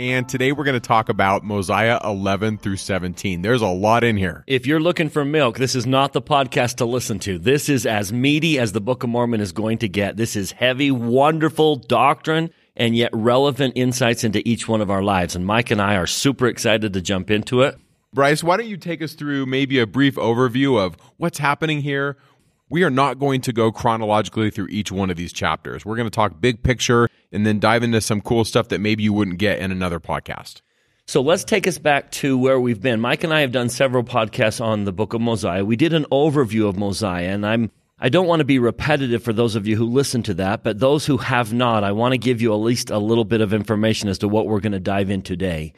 And today we're going to talk about Mosiah 11 through 17. There's a lot in here. If you're looking for milk, this is not the podcast to listen to. This is as meaty as the Book of Mormon is going to get. This is heavy, wonderful doctrine and yet relevant insights into each one of our lives. And Mike and I are super excited to jump into it. Bryce, why don't you take us through maybe a brief overview of what's happening here? We are not going to go chronologically through each one of these chapters. We're going to talk big picture and then dive into some cool stuff that maybe you wouldn't get in another podcast. So let's take us back to where we've been. Mike and I have done several podcasts on the book of Mosiah. We did an overview of Mosiah, and I'm I don't want to be repetitive for those of you who listen to that, but those who have not, I want to give you at least a little bit of information as to what we're going to dive in today.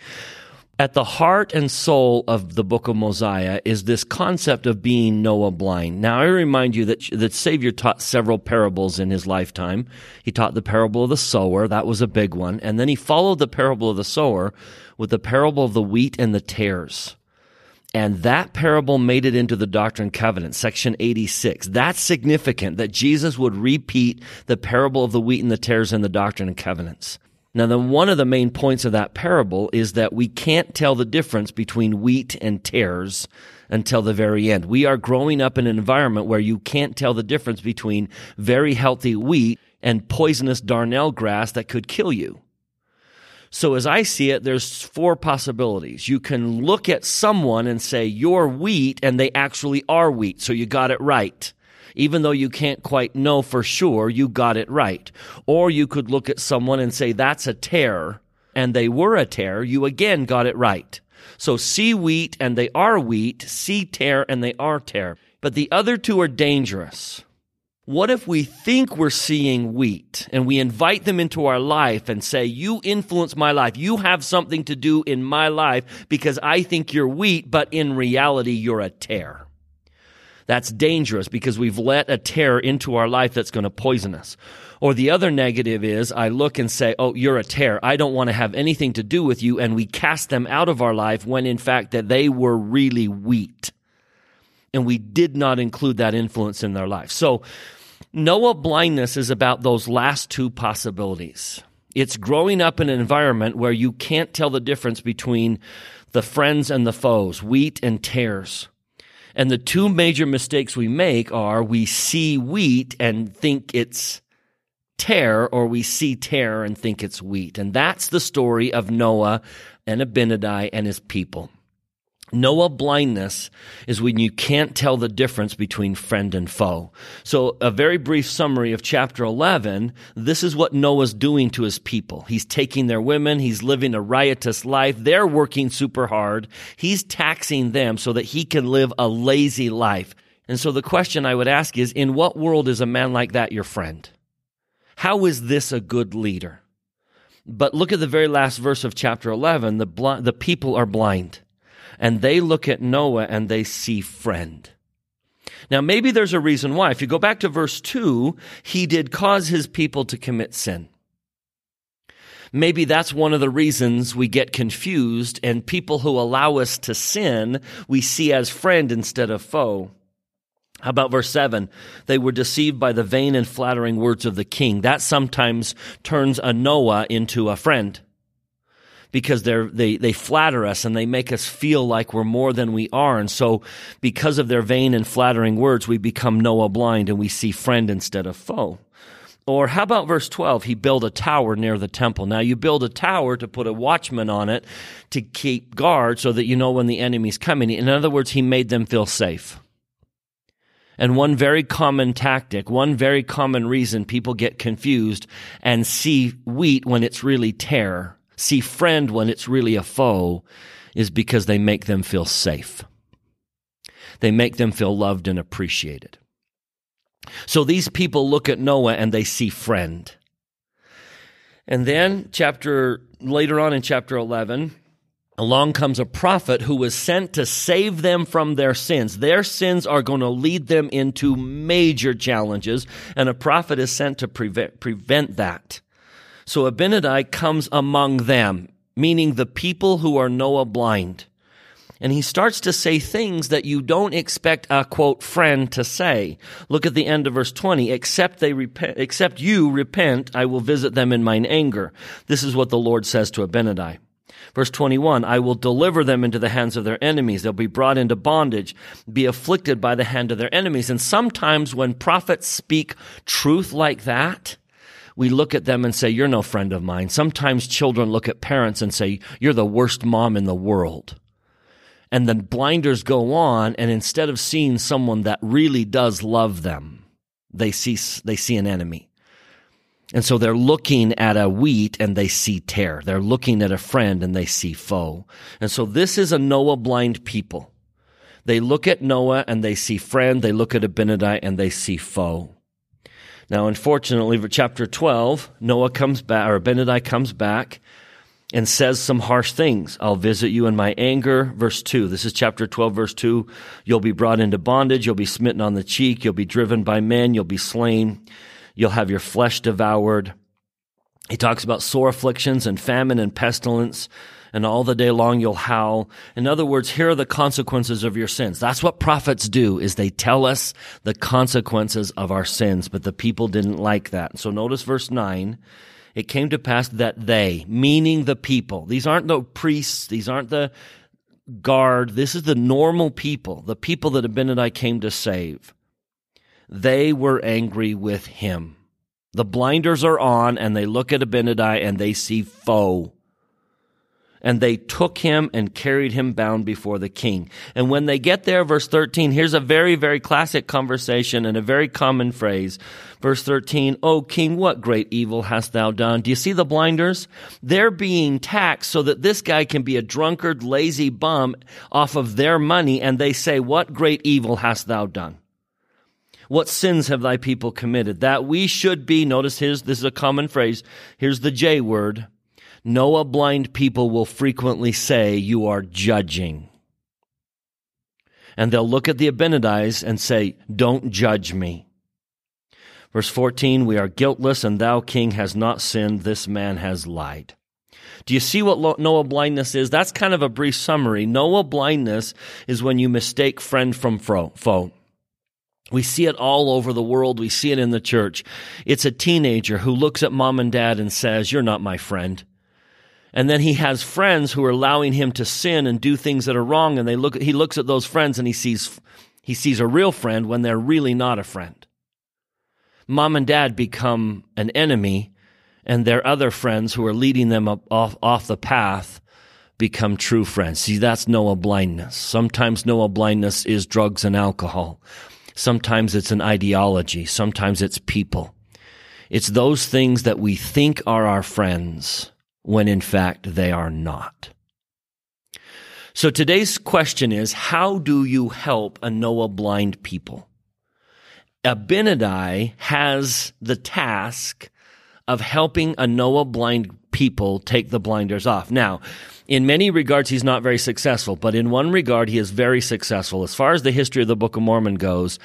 At the heart and soul of the book of Mosiah is this concept of being Noah blind. Now, I remind you that the Savior taught several parables in his lifetime. He taught the parable of the sower. That was a big one. And then he followed the parable of the sower with the parable of the wheat and the tares. And that parable made it into the Doctrine and Covenant, section 86. That's significant that Jesus would repeat the parable of the wheat and the tares in the Doctrine and Covenants. Now, then one of the main points of that parable is that we can't tell the difference between wheat and tares until the very end. We are growing up in an environment where you can't tell the difference between very healthy wheat and poisonous darnel grass that could kill you. So as I see it, there's four possibilities. You can look at someone and say, you're wheat, and they actually are wheat, so you got it right even though you can't quite know for sure you got it right. Or you could look at someone and say, that's a tare, and they were a tare, you again got it right. So see wheat and they are wheat, see tare and they are tare. But the other two are dangerous. What if we think we're seeing wheat and we invite them into our life and say, You influence my life. You have something to do in my life because I think you're wheat, but in reality, you're a tare. That's dangerous because we've let a tare into our life that's going to poison us. Or the other negative is I look and say, Oh, you're a tare. I don't want to have anything to do with you. And we cast them out of our life when in fact that they were really wheat. And we did not include that influence in their life. So Noah blindness is about those last two possibilities. It's growing up in an environment where you can't tell the difference between the friends and the foes, wheat and tares. And the two major mistakes we make are we see wheat and think it's tare, or we see tare and think it's wheat. And that's the story of Noah and Abinadi and his people. Noah blindness is when you can't tell the difference between friend and foe. So a very brief summary of chapter 11. This is what Noah's doing to his people. He's taking their women. He's living a riotous life. They're working super hard. He's taxing them so that he can live a lazy life. And so the question I would ask is, in what world is a man like that your friend? How is this a good leader? But look at the very last verse of chapter 11. The, bl- the people are blind and they look at Noah and they see friend. Now, maybe there's a reason why. If you go back to verse 2, he did cause his people to commit sin. Maybe that's one of the reasons we get confused and people who allow us to sin, we see as friend instead of foe. How about verse 7? They were deceived by the vain and flattering words of the king. That sometimes turns a Noah into a friend because they're, they, they flatter us and they make us feel like we're more than we are. And so because of their vain and flattering words, we become Noah blind and we see friend instead of foe. Or how about verse 12? He built a tower near the temple. Now you build a tower to put a watchman on it to keep guard so that you know when the enemy's coming. In other words, he made them feel safe. And one very common tactic, one very common reason people get confused and see wheat when it's really tare see friend when it's really a foe is because they make them feel safe. They make them feel loved and appreciated. So these people look at Noah and they see friend. And then chapter later on in chapter 11, along comes a prophet who was sent to save them from their sins. Their sins are going to lead them into major challenges, and a prophet is sent to prevent, prevent that. So Abinadi comes among them, meaning the people who are Noah blind. And he starts to say things that you don't expect a quote friend to say. Look at the end of verse 20. Except they repent, except you repent, I will visit them in mine anger. This is what the Lord says to Abinadi. Verse 21, I will deliver them into the hands of their enemies. They'll be brought into bondage, be afflicted by the hand of their enemies. And sometimes when prophets speak truth like that, we look at them and say, You're no friend of mine. Sometimes children look at parents and say, You're the worst mom in the world. And then blinders go on, and instead of seeing someone that really does love them, they see, they see an enemy. And so they're looking at a wheat and they see tare. They're looking at a friend and they see foe. And so this is a Noah blind people. They look at Noah and they see friend. They look at Abinadi and they see foe. Now, unfortunately, for chapter 12, Noah comes back, or Abinadi comes back and says some harsh things. I'll visit you in my anger. Verse 2. This is chapter 12, verse 2. You'll be brought into bondage. You'll be smitten on the cheek. You'll be driven by men. You'll be slain. You'll have your flesh devoured. He talks about sore afflictions and famine and pestilence and all the day long you'll howl. In other words, here are the consequences of your sins. That's what prophets do, is they tell us the consequences of our sins, but the people didn't like that. So notice verse 9. It came to pass that they, meaning the people, these aren't the priests, these aren't the guard, this is the normal people, the people that Abinadi came to save. They were angry with him. The blinders are on and they look at Abinadi and they see foe and they took him and carried him bound before the king. And when they get there, verse 13, here's a very, very classic conversation and a very common phrase. Verse 13, O king, what great evil hast thou done? Do you see the blinders? They're being taxed so that this guy can be a drunkard, lazy bum off of their money. And they say, what great evil hast thou done? What sins have thy people committed? That we should be, notice his, this is a common phrase. Here's the J word. Noah blind people will frequently say, You are judging. And they'll look at the Abinadis and say, Don't judge me. Verse 14, We are guiltless, and thou, king, has not sinned. This man has lied. Do you see what Noah blindness is? That's kind of a brief summary. Noah blindness is when you mistake friend from foe. We see it all over the world. We see it in the church. It's a teenager who looks at mom and dad and says, You're not my friend. And then he has friends who are allowing him to sin and do things that are wrong. And they look, he looks at those friends and he sees, he sees a real friend when they're really not a friend. Mom and dad become an enemy and their other friends who are leading them up, off, off the path become true friends. See, that's Noah blindness. Sometimes Noah blindness is drugs and alcohol. Sometimes it's an ideology. Sometimes it's people. It's those things that we think are our friends when in fact they are not. So today's question is, how do you help a Noah blind people? Abinadi has the task of helping a Noah blind people take the blinders off. Now, in many regards, he's not very successful, but in one regard, he is very successful. As far as the history of the Book of Mormon goes,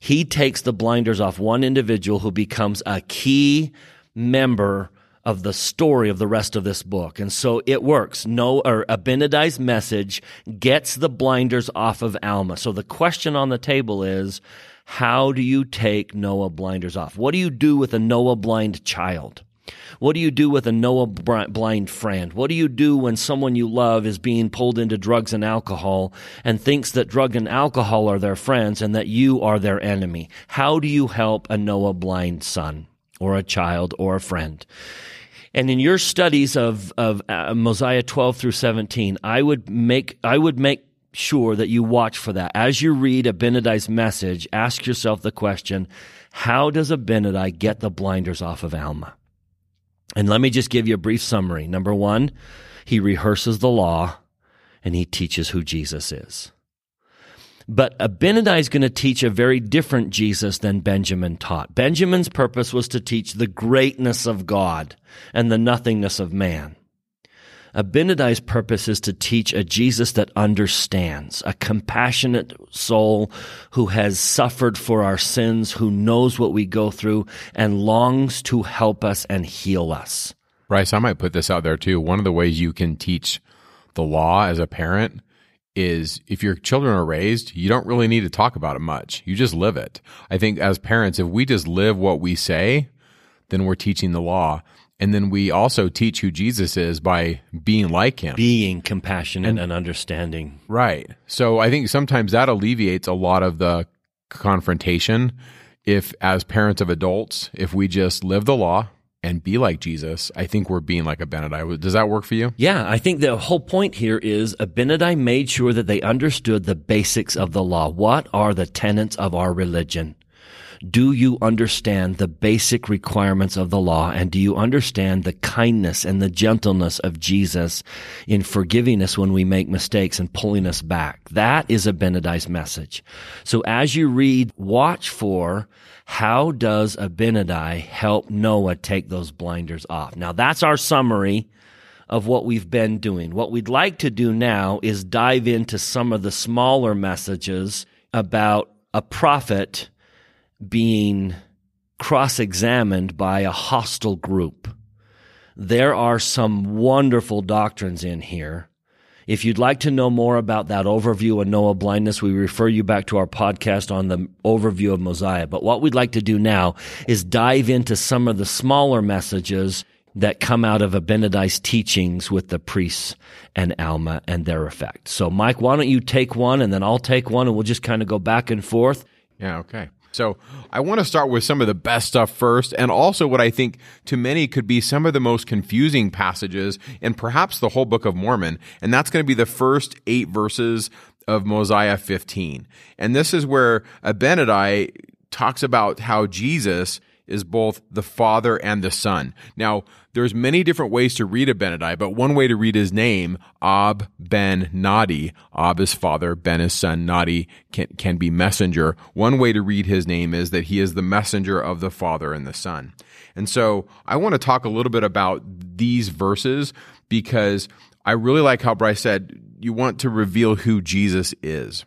he takes the blinders off one individual who becomes a key member of the story of the rest of this book. And so it works. No, or Abinadi's message gets the blinders off of Alma. So the question on the table is, how do you take Noah blinders off? What do you do with a Noah blind child? What do you do with a Noah blind friend? What do you do when someone you love is being pulled into drugs and alcohol and thinks that drug and alcohol are their friends and that you are their enemy? How do you help a Noah blind son or a child or a friend? And in your studies of, of uh, Mosiah 12 through 17, I would make, I would make sure that you watch for that. As you read Abinadi's message, ask yourself the question, how does Abinadi get the blinders off of Alma? And let me just give you a brief summary. Number one, he rehearses the law and he teaches who Jesus is. But Abinadi is going to teach a very different Jesus than Benjamin taught. Benjamin's purpose was to teach the greatness of God and the nothingness of man. Abinadi's purpose is to teach a Jesus that understands, a compassionate soul who has suffered for our sins, who knows what we go through, and longs to help us and heal us. Bryce, I might put this out there too. One of the ways you can teach the law as a parent is if your children are raised, you don't really need to talk about it much. You just live it. I think as parents, if we just live what we say, then we're teaching the law. And then we also teach who Jesus is by being like him. Being compassionate and, and understanding. Right. So I think sometimes that alleviates a lot of the confrontation if as parents of adults, if we just live the law, and be like Jesus, I think we're being like Abinadi. Does that work for you? Yeah, I think the whole point here is Abinadi made sure that they understood the basics of the law. What are the tenets of our religion? Do you understand the basic requirements of the law? And do you understand the kindness and the gentleness of Jesus in forgiving us when we make mistakes and pulling us back? That is Abinadi's message. So as you read, watch for how does Abinadi help Noah take those blinders off? Now that's our summary of what we've been doing. What we'd like to do now is dive into some of the smaller messages about a prophet being cross examined by a hostile group. There are some wonderful doctrines in here. If you'd like to know more about that overview of Noah blindness, we refer you back to our podcast on the overview of Mosiah. But what we'd like to do now is dive into some of the smaller messages that come out of Abinadi's teachings with the priests and Alma and their effect. So, Mike, why don't you take one and then I'll take one and we'll just kind of go back and forth. Yeah, okay. So I want to start with some of the best stuff first, and also what I think to many could be some of the most confusing passages in perhaps the whole book of Mormon. And that's going to be the first eight verses of Mosiah 15. And this is where Abinadi talks about how Jesus is both the Father and the Son. Now, there's many different ways to read Abinadi, but one way to read his name, Ab Ben Nadi, Ab is father, Ben is son, Nadi can, can be messenger. One way to read his name is that he is the messenger of the Father and the Son. And so I want to talk a little bit about these verses because I really like how Bryce said you want to reveal who Jesus is.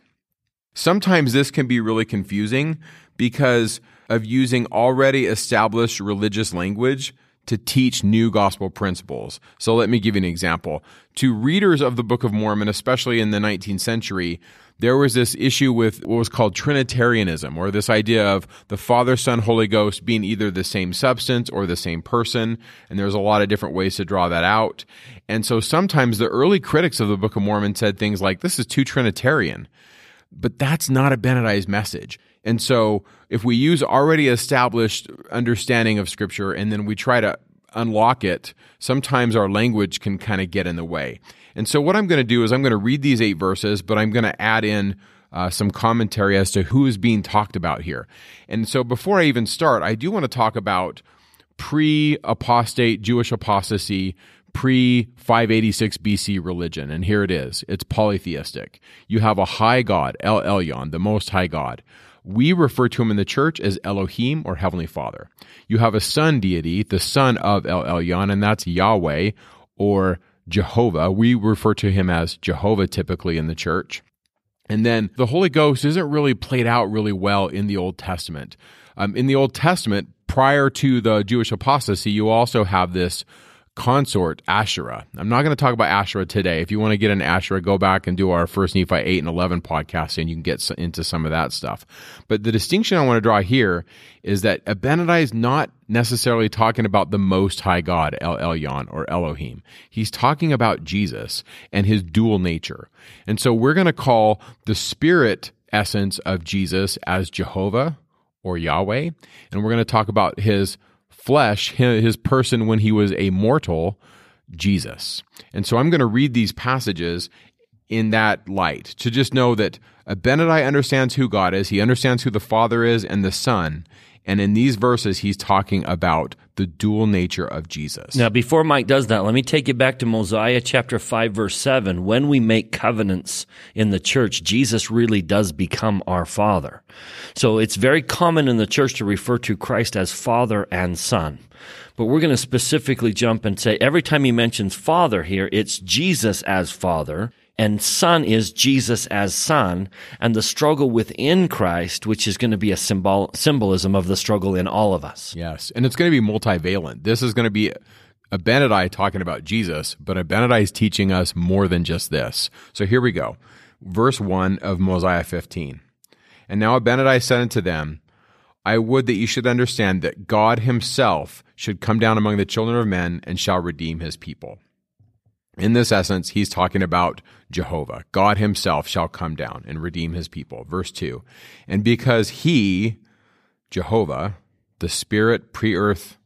Sometimes this can be really confusing because of using already established religious language to teach new gospel principles. So let me give you an example. To readers of the Book of Mormon, especially in the 19th century, there was this issue with what was called Trinitarianism, or this idea of the Father, Son, Holy Ghost being either the same substance or the same person. And there's a lot of different ways to draw that out. And so sometimes the early critics of the Book of Mormon said things like, this is too Trinitarian. But that's not Abinadi's message. And so if we use already established understanding of scripture and then we try to unlock it, sometimes our language can kind of get in the way. And so what I'm going to do is I'm going to read these eight verses, but I'm going to add in uh, some commentary as to who is being talked about here. And so before I even start, I do want to talk about pre apostate Jewish apostasy, pre 586 BC religion. And here it is it's polytheistic. You have a high God, El Elyon, the most high God. We refer to him in the church as Elohim or Heavenly Father. You have a son deity, the son of El Elyon, and that's Yahweh or Jehovah. We refer to him as Jehovah typically in the church. And then the Holy Ghost isn't really played out really well in the Old Testament. Um, in the Old Testament, prior to the Jewish apostasy, you also have this consort Asherah. I'm not going to talk about Asherah today. If you want to get an Asherah, go back and do our first Nephi 8 and 11 podcast and you can get into some of that stuff. But the distinction I want to draw here is that Abinadi is not necessarily talking about the most high God, El Elyon or Elohim. He's talking about Jesus and his dual nature. And so we're going to call the spirit essence of Jesus as Jehovah or Yahweh. And we're going to talk about his flesh, his person when he was a mortal, Jesus. And so I'm going to read these passages in that light to just know that Abinadi understands who God is, he understands who the Father is and the Son, And in these verses, he's talking about the dual nature of Jesus. Now, before Mike does that, let me take you back to Mosiah chapter 5, verse 7. When we make covenants in the church, Jesus really does become our Father. So it's very common in the church to refer to Christ as Father and Son. But we're going to specifically jump and say every time he mentions Father here, it's Jesus as Father and son is Jesus as son, and the struggle within Christ, which is going to be a symbol symbolism of the struggle in all of us. Yes, and it's going to be multivalent. This is going to be Abinadi talking about Jesus, but Abinadi is teaching us more than just this. So here we go, verse one of Mosiah 15. And now Abinadi said unto them, I would that you should understand that God Himself should come down among the children of men and shall redeem His people. In this essence, he's talking about Jehovah. God himself shall come down and redeem his people. Verse 2. And because he, Jehovah, the spirit, pre earth,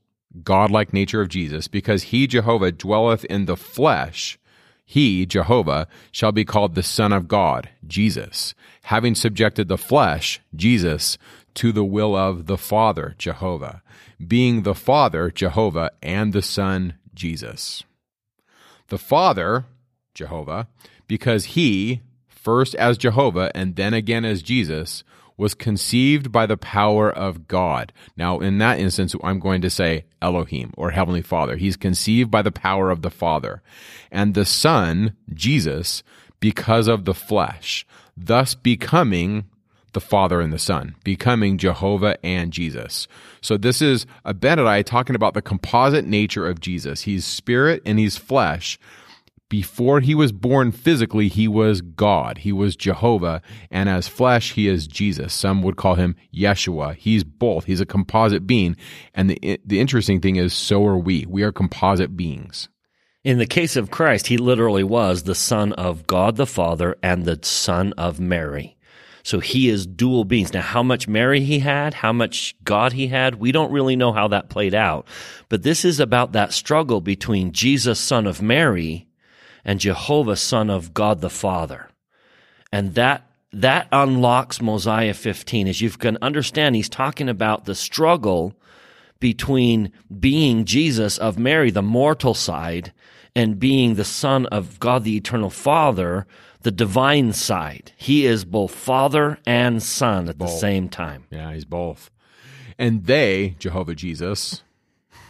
godlike nature of Jesus, because he, Jehovah, dwelleth in the flesh, he, Jehovah, shall be called the Son of God, Jesus, having subjected the flesh, Jesus, to the will of the Father, Jehovah, being the Father, Jehovah, and the Son, Jesus the Father, Jehovah, because he, first as Jehovah and then again as Jesus, was conceived by the power of God. Now, in that instance, I'm going to say Elohim or Heavenly Father. He's conceived by the power of the Father. And the Son, Jesus, because of the flesh, thus becoming the Father and the Son, becoming Jehovah and Jesus. So this is Abinadi talking about the composite nature of Jesus. He's spirit and he's flesh. Before he was born physically, he was God. He was Jehovah. And as flesh, he is Jesus. Some would call him Yeshua. He's both. He's a composite being. And the, the interesting thing is, so are we. We are composite beings. In the case of Christ, he literally was the Son of God the Father and the Son of Mary. So he is dual beings. Now, how much Mary he had, how much God he had, we don't really know how that played out. But this is about that struggle between Jesus, son of Mary, and Jehovah, son of God the Father. And that that unlocks Mosiah 15. As you can understand, he's talking about the struggle between being Jesus of Mary, the mortal side, and being the Son of God, the eternal Father, the divine side. He is both Father and Son at both. the same time. Yeah, he's both. And they, Jehovah Jesus,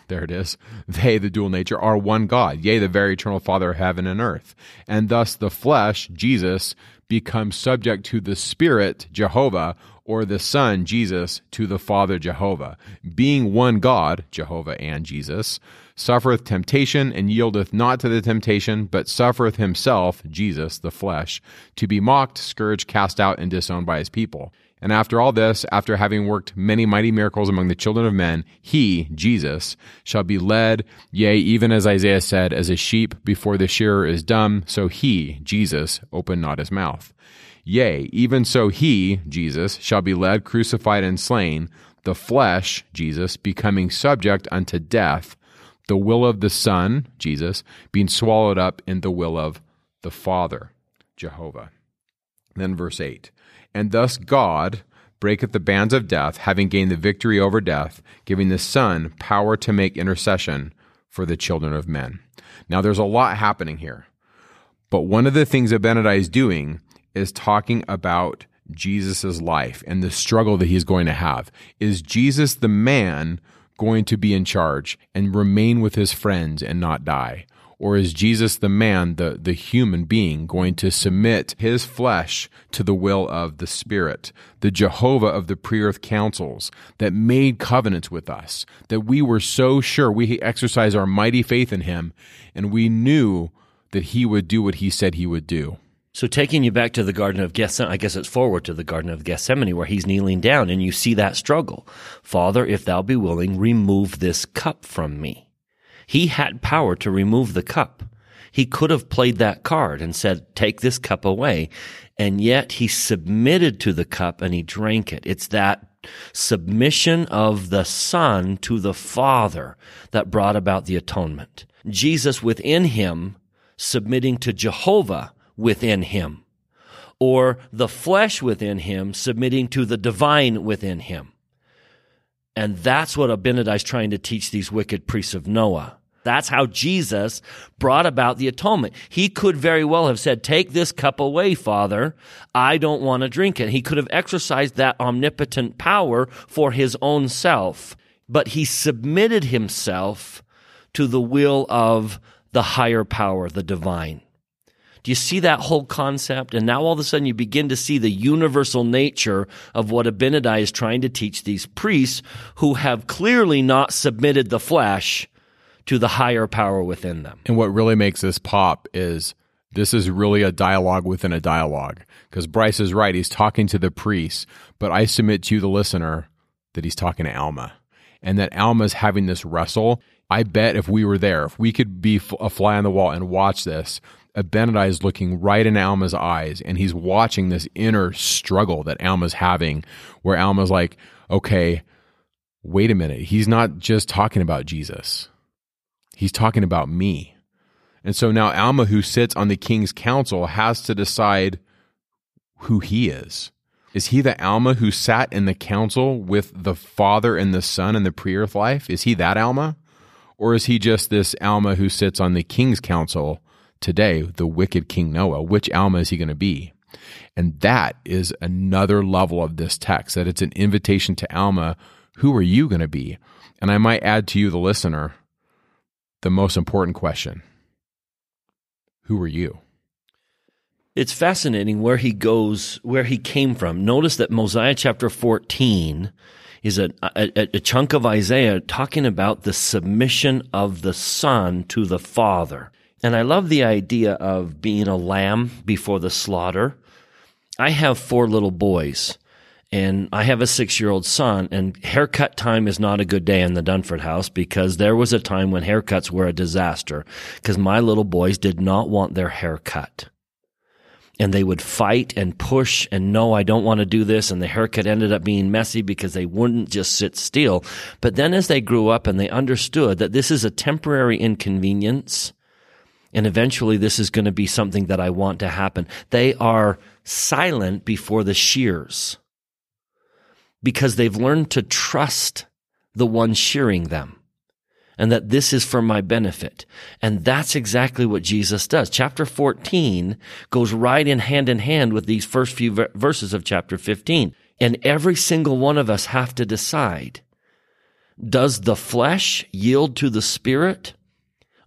there it is, they, the dual nature, are one God, yea, the very eternal Father of heaven and earth. And thus the flesh, Jesus, becomes subject to the Spirit, Jehovah, or the Son, Jesus, to the Father, Jehovah. Being one God, Jehovah and Jesus, suffereth temptation and yieldeth not to the temptation, but suffereth himself, Jesus, the flesh, to be mocked, scourged, cast out, and disowned by his people. And after all this, after having worked many mighty miracles among the children of men, he, Jesus, shall be led, yea, even as Isaiah said, as a sheep before the shearer is dumb, so he, Jesus, opened not his mouth. Yea, even so he, Jesus, shall be led, crucified, and slain, the flesh, Jesus, becoming subject unto death, the will of the Son, Jesus, being swallowed up in the will of the Father, Jehovah. Then verse 8 And thus God breaketh the bands of death, having gained the victory over death, giving the Son power to make intercession for the children of men. Now, there's a lot happening here. But one of the things Abinadi is doing is talking about Jesus' life and the struggle that he's going to have. Is Jesus the man going to be in charge and remain with his friends and not die? Or is Jesus the man, the, the human being, going to submit his flesh to the will of the Spirit, the Jehovah of the pre earth councils that made covenants with us, that we were so sure we exercised our mighty faith in him and we knew that he would do what he said he would do? So taking you back to the Garden of Gethsemane, I guess it's forward to the Garden of Gethsemane where he's kneeling down and you see that struggle. Father, if thou be willing, remove this cup from me. He had power to remove the cup. He could have played that card and said, take this cup away. And yet he submitted to the cup and he drank it. It's that submission of the Son to the Father that brought about the atonement. Jesus within him submitting to Jehovah within him, or the flesh within him submitting to the divine within him. And that's what Abinadi is trying to teach these wicked priests of Noah. That's how Jesus brought about the atonement. He could very well have said, Take this cup away, Father. I don't want to drink it. He could have exercised that omnipotent power for his own self, but he submitted himself to the will of the higher power, the divine. Do you see that whole concept? And now all of a sudden you begin to see the universal nature of what Abinadi is trying to teach these priests who have clearly not submitted the flesh to the higher power within them. And what really makes this pop is this is really a dialogue within a dialogue. Because Bryce is right. He's talking to the priest, but I submit to you, the listener, that he's talking to Alma. And that Alma's having this wrestle. I bet if we were there, if we could be a fly on the wall and watch this, Abinadi is looking right in Alma's eyes and he's watching this inner struggle that Alma's having, where Alma's like, okay, wait a minute. He's not just talking about Jesus. He's talking about me. And so now Alma, who sits on the king's council, has to decide who he is. Is he the Alma who sat in the council with the Father and the Son in the pre earth life? Is he that Alma? Or is he just this Alma who sits on the king's council today, the wicked King Noah? Which Alma is he going to be? And that is another level of this text, that it's an invitation to Alma. Who are you going to be? And I might add to you, the listener, the most important question Who are you? It's fascinating where he goes, where he came from. Notice that Mosiah chapter 14 is a, a, a, chunk of Isaiah talking about the submission of the Son to the Father. And I love the idea of being a lamb before the slaughter. I have four little boys and I have a six year old son, and haircut time is not a good day in the Dunford house because there was a time when haircuts were a disaster because my little boys did not want their hair cut. And they would fight and push and no, I don't want to do this. And the haircut ended up being messy because they wouldn't just sit still. But then as they grew up and they understood that this is a temporary inconvenience, and eventually this is going to be something that I want to happen, they are silent before the shears because they've learned to trust the one shearing them and that this is for my benefit. And that's exactly what Jesus does. Chapter 14 goes right in hand in hand with these first few verses of chapter 15. And every single one of us have to decide, does the flesh yield to the spirit?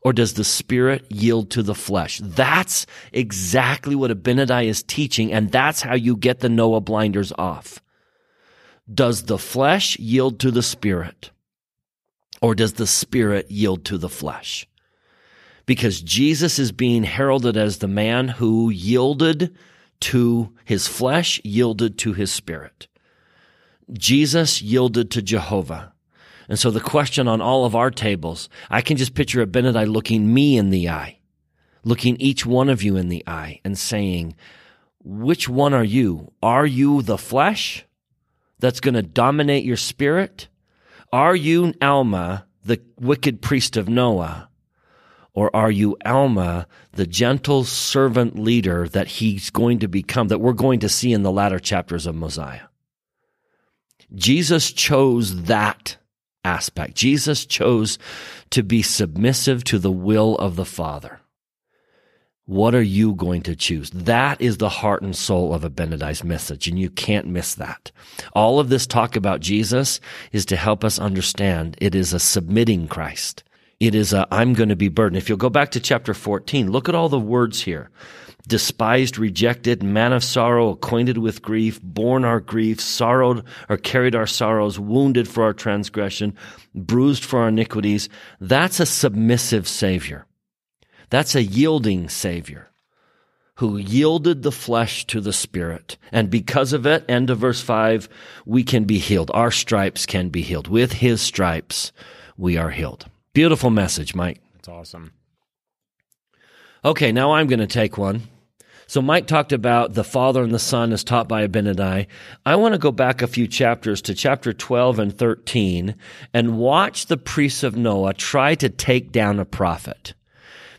Or does the spirit yield to the flesh? That's exactly what Abinadi is teaching, and that's how you get the Noah blinders off. Does the flesh yield to the spirit? Or does the spirit yield to the flesh? Because Jesus is being heralded as the man who yielded to his flesh, yielded to his spirit. Jesus yielded to Jehovah. And so the question on all of our tables, I can just picture Abinadi looking me in the eye, looking each one of you in the eye and saying, which one are you? Are you the flesh that's going to dominate your spirit? Are you Alma, the wicked priest of Noah? Or are you Alma, the gentle servant leader that he's going to become, that we're going to see in the latter chapters of Mosiah? Jesus chose that aspect. Jesus chose to be submissive to the will of the Father. What are you going to choose? That is the heart and soul of a Abinadi's message, and you can't miss that. All of this talk about Jesus is to help us understand it is a submitting Christ. It is a I'm going to be burdened. If you'll go back to chapter 14, look at all the words here. Despised, rejected, man of sorrow, acquainted with grief, borne our grief, sorrowed or carried our sorrows, wounded for our transgression, bruised for our iniquities. That's a submissive Savior. That's a yielding Savior who yielded the flesh to the Spirit. And because of it, end of verse 5, we can be healed. Our stripes can be healed. With His stripes, we are healed. Beautiful message, Mike. That's awesome. Okay, now I'm going to take one. So Mike talked about the Father and the Son as taught by Abinadi. I want to go back a few chapters to chapter 12 and 13 and watch the priests of Noah try to take down a prophet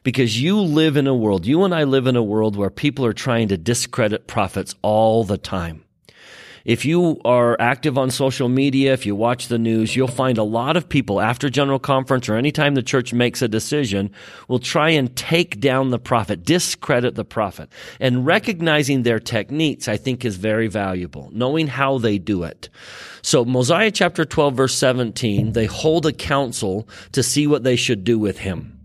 because you live in a world, you and I live in a world where people are trying to discredit prophets all the time. If you are active on social media, if you watch the news, you'll find a lot of people after General Conference or anytime the church makes a decision will try and take down the prophet, discredit the prophet. And recognizing their techniques, I think, is very valuable, knowing how they do it. So, Mosiah chapter 12, verse 17, they hold a council to see what they should do with him.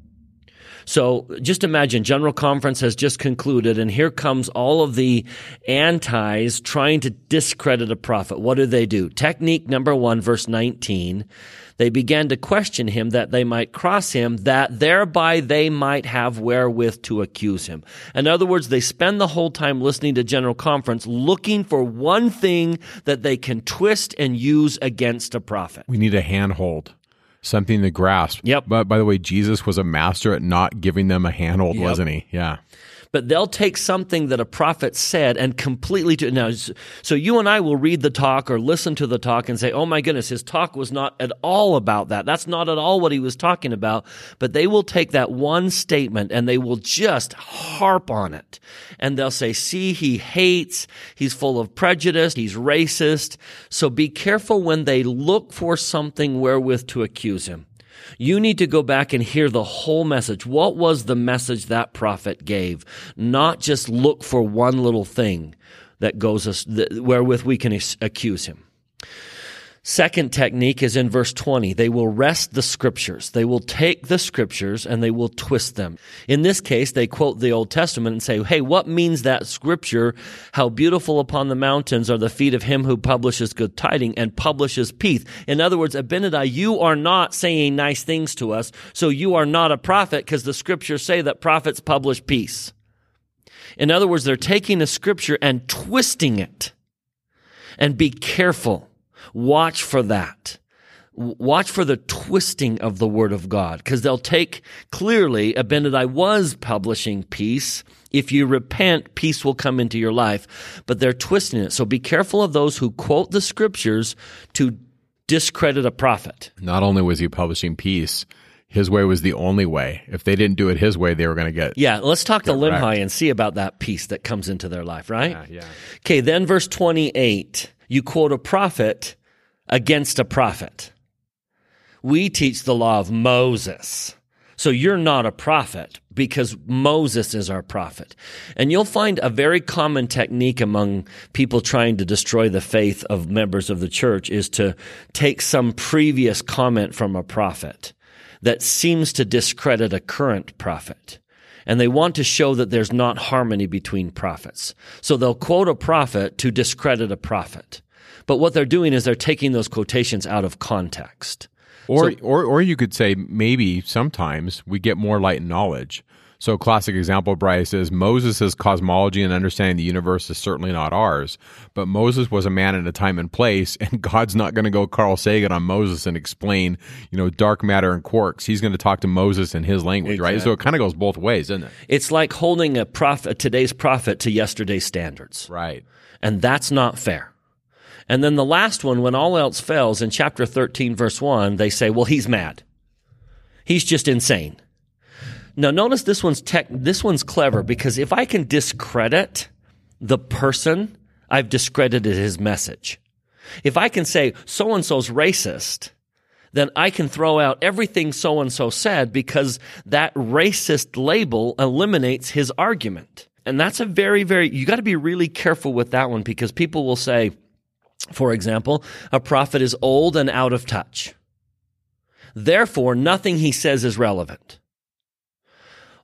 So just imagine General Conference has just concluded and here comes all of the antis trying to discredit a prophet. What do they do? Technique number one, verse 19. They began to question him that they might cross him, that thereby they might have wherewith to accuse him. In other words, they spend the whole time listening to General Conference looking for one thing that they can twist and use against a prophet. We need a handhold something to grasp. Yep. But by the way, Jesus was a master at not giving them a handhold, Yep. wasn't he? Yeah. But they'll take something that a prophet said and completely do now so you and I will read the talk or listen to the talk and say oh my goodness his talk was not at all about that. That's not at all what he was talking about but they will take that one statement and they will just harp on it. And they'll say see he hates he's full of prejudice he's racist. So be careful when they look for something wherewith to accuse him you need to go back and hear the whole message. What was the message that prophet gave? Not just look for one little thing that goes us, wherewith we can accuse him. Second technique is in verse 20. They will wrest the scriptures. They will take the scriptures and they will twist them. In this case, they quote the Old Testament and say, Hey, what means that scripture? How beautiful upon the mountains are the feet of him who publishes good tidings and publishes peace. In other words, Abinadi, you are not saying nice things to us, so you are not a prophet because the scriptures say that prophets publish peace. In other words, they're taking a scripture and twisting it. And be careful. Watch for that. Watch for the twisting of the word of God, because they'll take clearly Abinadi was publishing peace. If you repent, peace will come into your life, but they're twisting it. So be careful of those who quote the scriptures to discredit a prophet. Not only was he publishing peace, his way was the only way. If they didn't do it his way, they were going to get. Yeah, let's talk to wrecked. Limhi and see about that peace that comes into their life, right? Yeah, yeah. Okay, then verse 28, you quote a prophet against a prophet. We teach the law of Moses. So you're not a prophet because Moses is our prophet. And you'll find a very common technique among people trying to destroy the faith of members of the church is to take some previous comment from a prophet that seems to discredit a current prophet and they want to show that there's not harmony between prophets. So they'll quote a prophet to discredit a prophet. But what they're doing is they're taking those quotations out of context. Or, or, or you could say maybe sometimes we get more light and knowledge. So, a classic example, Bryce, is Moses' cosmology and understanding the universe is certainly not ours. But Moses was a man in a time and place, and God's not going to go Carl Sagan on Moses and explain, you know, dark matter and quarks. He's going to talk to Moses in his language, right? So it kind of goes both ways, doesn't it? It's like holding a prophet, today's prophet to yesterday's standards. Right. And that's not fair. And then the last one, when all else fails, in chapter 13, verse 1, they say, well, he's mad. He's just insane. Now, notice this one's tech, this one's clever because if I can discredit the person, I've discredited his message. If I can say so and so's racist, then I can throw out everything so and so said because that racist label eliminates his argument. And that's a very, very, you got to be really careful with that one because people will say, for example, a prophet is old and out of touch. Therefore, nothing he says is relevant.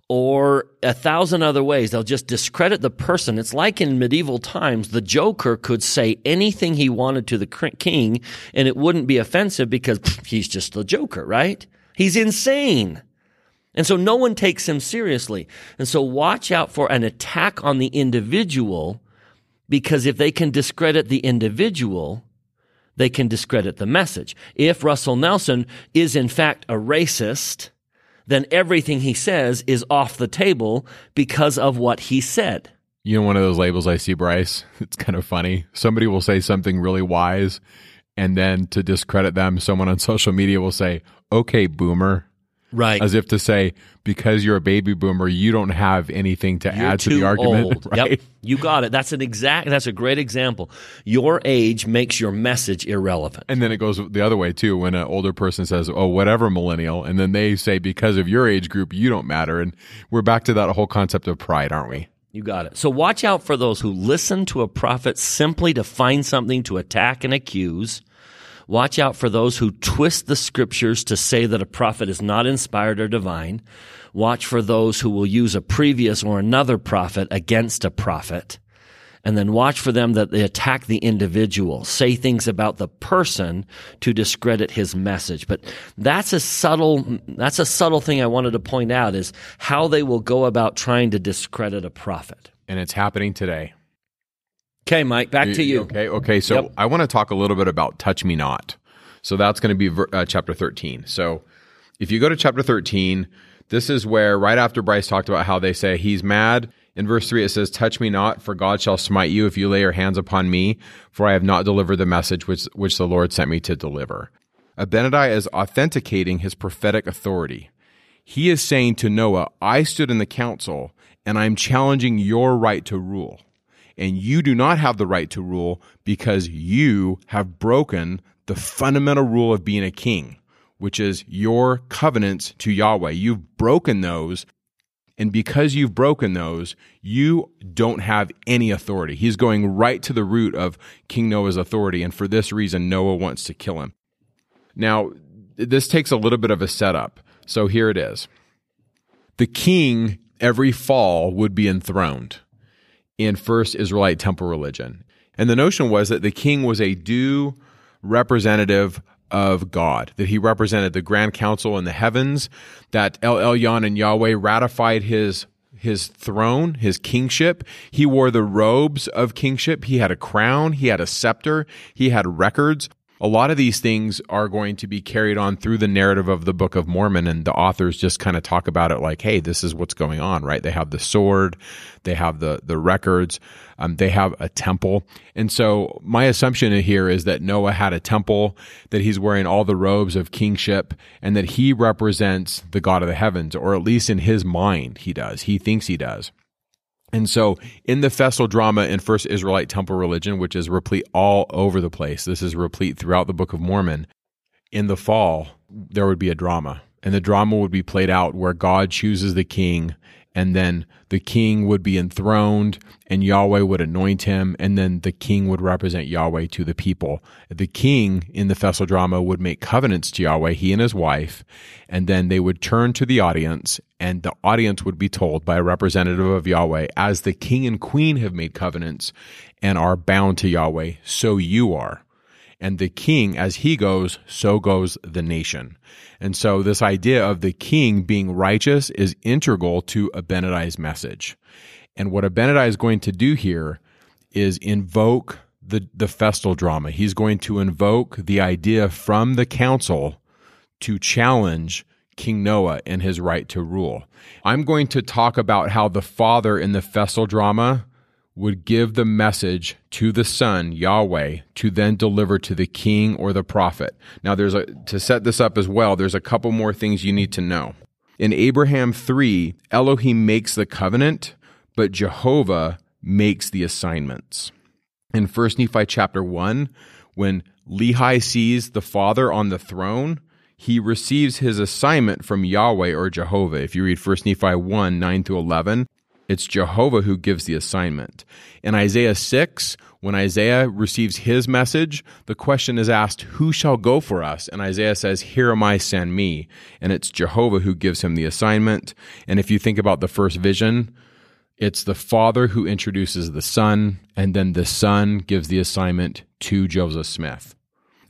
Or a thousand other ways. They'll just discredit the person. It's like in medieval times, the Joker could say anything he wanted to the king and it wouldn't be offensive because pff, he's just the Joker, right? He's insane. And so no one takes him seriously. And so watch out for an attack on the individual because if they can discredit the individual, they can discredit the message. If Russell Nelson is in fact a racist, then everything he says is off the table because of what he said. You know, one of those labels I see, Bryce, it's kind of funny. Somebody will say something really wise, and then to discredit them, someone on social media will say, okay, boomer. Right. As if to say, because you're a baby boomer, you don't have anything to You're add to the argument. Right. Yep, you got it. That's an exact. That's a great example. Your age makes your message irrelevant. And then it goes the other way too when an older person says, "Oh, whatever, millennial," and then they say, "Because of your age group, you don't matter." And we're back to that whole concept of pride, aren't we? You got it. So watch out for those who listen to a prophet simply to find something to attack and accuse. Watch out for those who twist the scriptures to say that a prophet is not inspired or divine. Watch for those who will use a previous or another prophet against a prophet. And then watch for them that they attack the individual, say things about the person to discredit his message. But that's a subtle, that's a subtle thing I wanted to point out is how they will go about trying to discredit a prophet. And it's happening today. Okay, Mike, back to you. Okay. Okay. So Yep. I want to talk a little bit about "Touch Me Not." So that's going to be ver- uh, chapter thirteen. So if you go to chapter thirteen, this is where right after Bryce talked about how they say he's mad. In verse three, it says, "Touch me not, for God shall smite you if you lay your hands upon me, for I have not delivered the message which which the Lord sent me to deliver." Abinadi is authenticating his prophetic authority. He is saying to Noah, I stood in the council and I'm challenging your right to rule. And you do not have the right to rule because you have broken the fundamental rule of being a king, which is your covenants to Yahweh. You've broken those. And because you've broken those, you don't have any authority. He's going right to the root of King Noah's authority. And for this reason, Noah wants to kill him. Now, this takes a little bit of a setup. So here it is. The king every fall would be enthroned in first Israelite temple religion. And the notion was that the king was a due representative of God, that he represented the grand council in the heavens, that El Elyon and Yahweh ratified his his throne, his kingship. He wore the robes of kingship. He had a crown, he had a scepter, he had records. A lot of these things are going to be carried on through the narrative of the Book of Mormon, and the authors just kind of talk about it like, "Hey, this is what's going on." Right? They have the sword, they have the the records, um, they have a temple, and so my assumption here is that Noah had a temple, that he's wearing all the robes of kingship, and that he represents the God of the heavens, or at least in his mind, he does. He thinks he does. And so in the festal drama in First Israelite Temple religion, which is replete all over the place, this is replete throughout the Book of Mormon. In the fall, there would be a drama, and the drama would be played out where God chooses the king, and then the king would be enthroned, and Yahweh would anoint him, and then the king would represent Yahweh to the people. The king in the festal drama would make covenants to Yahweh, he and his wife, and then they would turn to the audience, and the audience would be told by a representative of Yahweh, as the king and queen have made covenants and are bound to Yahweh, so you are. And the king, as he goes, so goes the nation. And so this idea of the king being righteous is integral to Abinadi's message. And what Abinadi is going to do here is invoke the, the festal drama. He's going to invoke the idea from the council to challenge King Noah and his right to rule. I'm going to talk about how the father in the festal drama would give the message to the son Yahweh to then deliver to the king or the prophet. Now there's a to set this up as well, there's a couple more things you need to know. In Abraham 3, Elohim makes the covenant, but Jehovah makes the assignments. In 1 Nephi chapter 1, when Lehi sees the father on the throne, he receives his assignment from Yahweh or Jehovah. If you read 1 Nephi 1 9 through 11, it's Jehovah who gives the assignment. In Isaiah 6, when Isaiah receives his message, the question is asked, Who shall go for us? And Isaiah says, Here am I, send me. And it's Jehovah who gives him the assignment. And if you think about the first vision, it's the father who introduces the son, and then the son gives the assignment to Joseph Smith.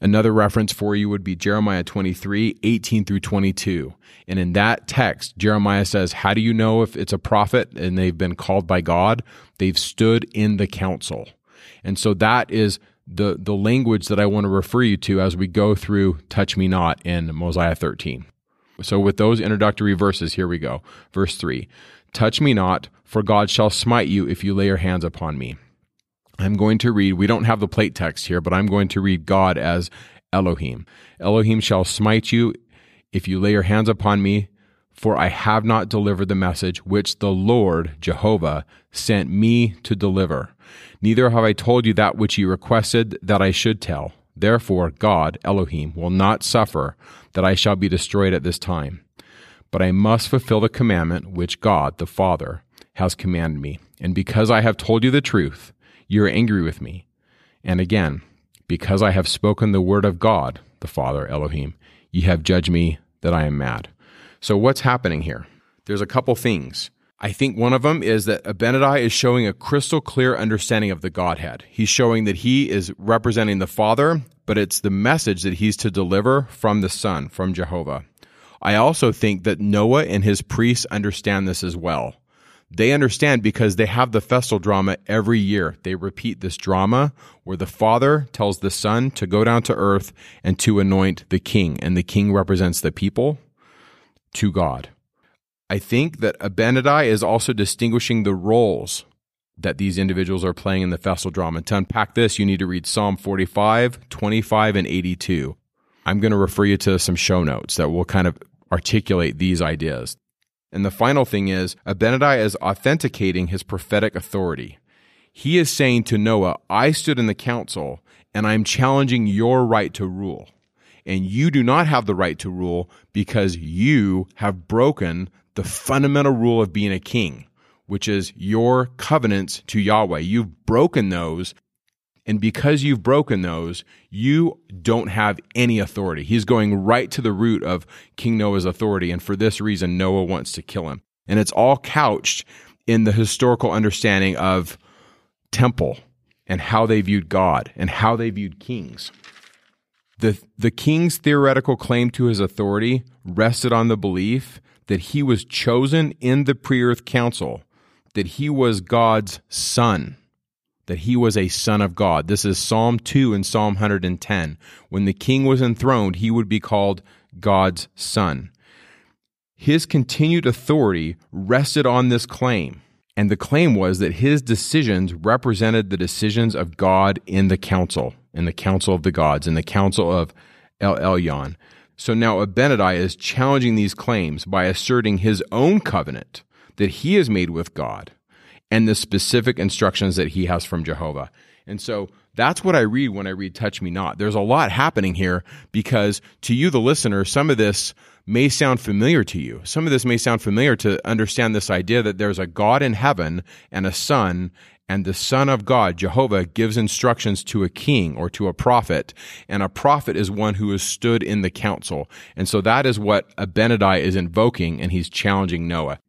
Another reference for you would be Jeremiah 23, 18 through 22. And in that text, Jeremiah says, How do you know if it's a prophet and they've been called by God? They've stood in the council. And so that is the, the language that I want to refer you to as we go through Touch Me Not in Mosiah 13. So with those introductory verses, here we go. Verse 3 Touch me not, for God shall smite you if you lay your hands upon me. I'm going to read, we don't have the plate text here, but I'm going to read God as Elohim. Elohim shall smite you if you lay your hands upon me. for I have not delivered the message which the Lord Jehovah sent me to deliver. Neither have I told you that which you requested that I should tell. Therefore, God, Elohim, will not suffer that I shall be destroyed at this time. But I must fulfill the commandment which God, the Father, has commanded me. And because I have told you the truth, you are angry with me. And again, because I have spoken the word of God, the Father, Elohim, ye have judged me that I am mad. So what's happening here? There's a couple things. I think one of them is that Abinadi is showing a crystal clear understanding of the Godhead. He's showing that he is representing the Father, but it's the message that he's to deliver from the Son, from Jehovah. I also think that Noah and his priests understand this as well. They understand because they have the festal drama every year. They repeat this drama where the father tells the son to go down to earth and to anoint the king, and the king represents the people to God. I think that Abinadi is also distinguishing the roles that these individuals are playing in the festal drama. To unpack this, you need to read Psalm 45, 25, and 82. I'm going to refer you to some show notes that will kind of articulate these ideas. And the final thing is, Abinadi is authenticating his prophetic authority. He is saying to Noah, I stood in the council and I'm challenging your right to rule. And you do not have the right to rule because you have broken the fundamental rule of being a king, which is your covenants to Yahweh. You've broken those and because you've broken those, you don't have any authority. He's going right to the root of King Noah's authority. And for this reason, Noah wants to kill him. And it's all couched in the historical understanding of temple and how they viewed God and how they viewed kings. The, the king's theoretical claim to his authority rested on the belief that he was chosen in the pre earth council, that he was God's son that he was a son of God. This is Psalm 2 and Psalm 110. When the king was enthroned, he would be called God's son. His continued authority rested on this claim. And the claim was that his decisions represented the decisions of God in the council, in the council of the gods, in the council of El Elyon. So now Abinadi is challenging these claims by asserting his own covenant that he has made with God and the specific instructions that he has from Jehovah. And so that's what I read when I read Touch Me Not. There's a lot happening here because to you, the listener, some of this may sound familiar to you. Some of this may sound familiar to understand this idea that there's a God in heaven and a son, and the Son of God, Jehovah, gives instructions to a king or to a prophet, and a prophet is one who has stood in the council. And so that is what Abinadi is invoking, and he's challenging Noah.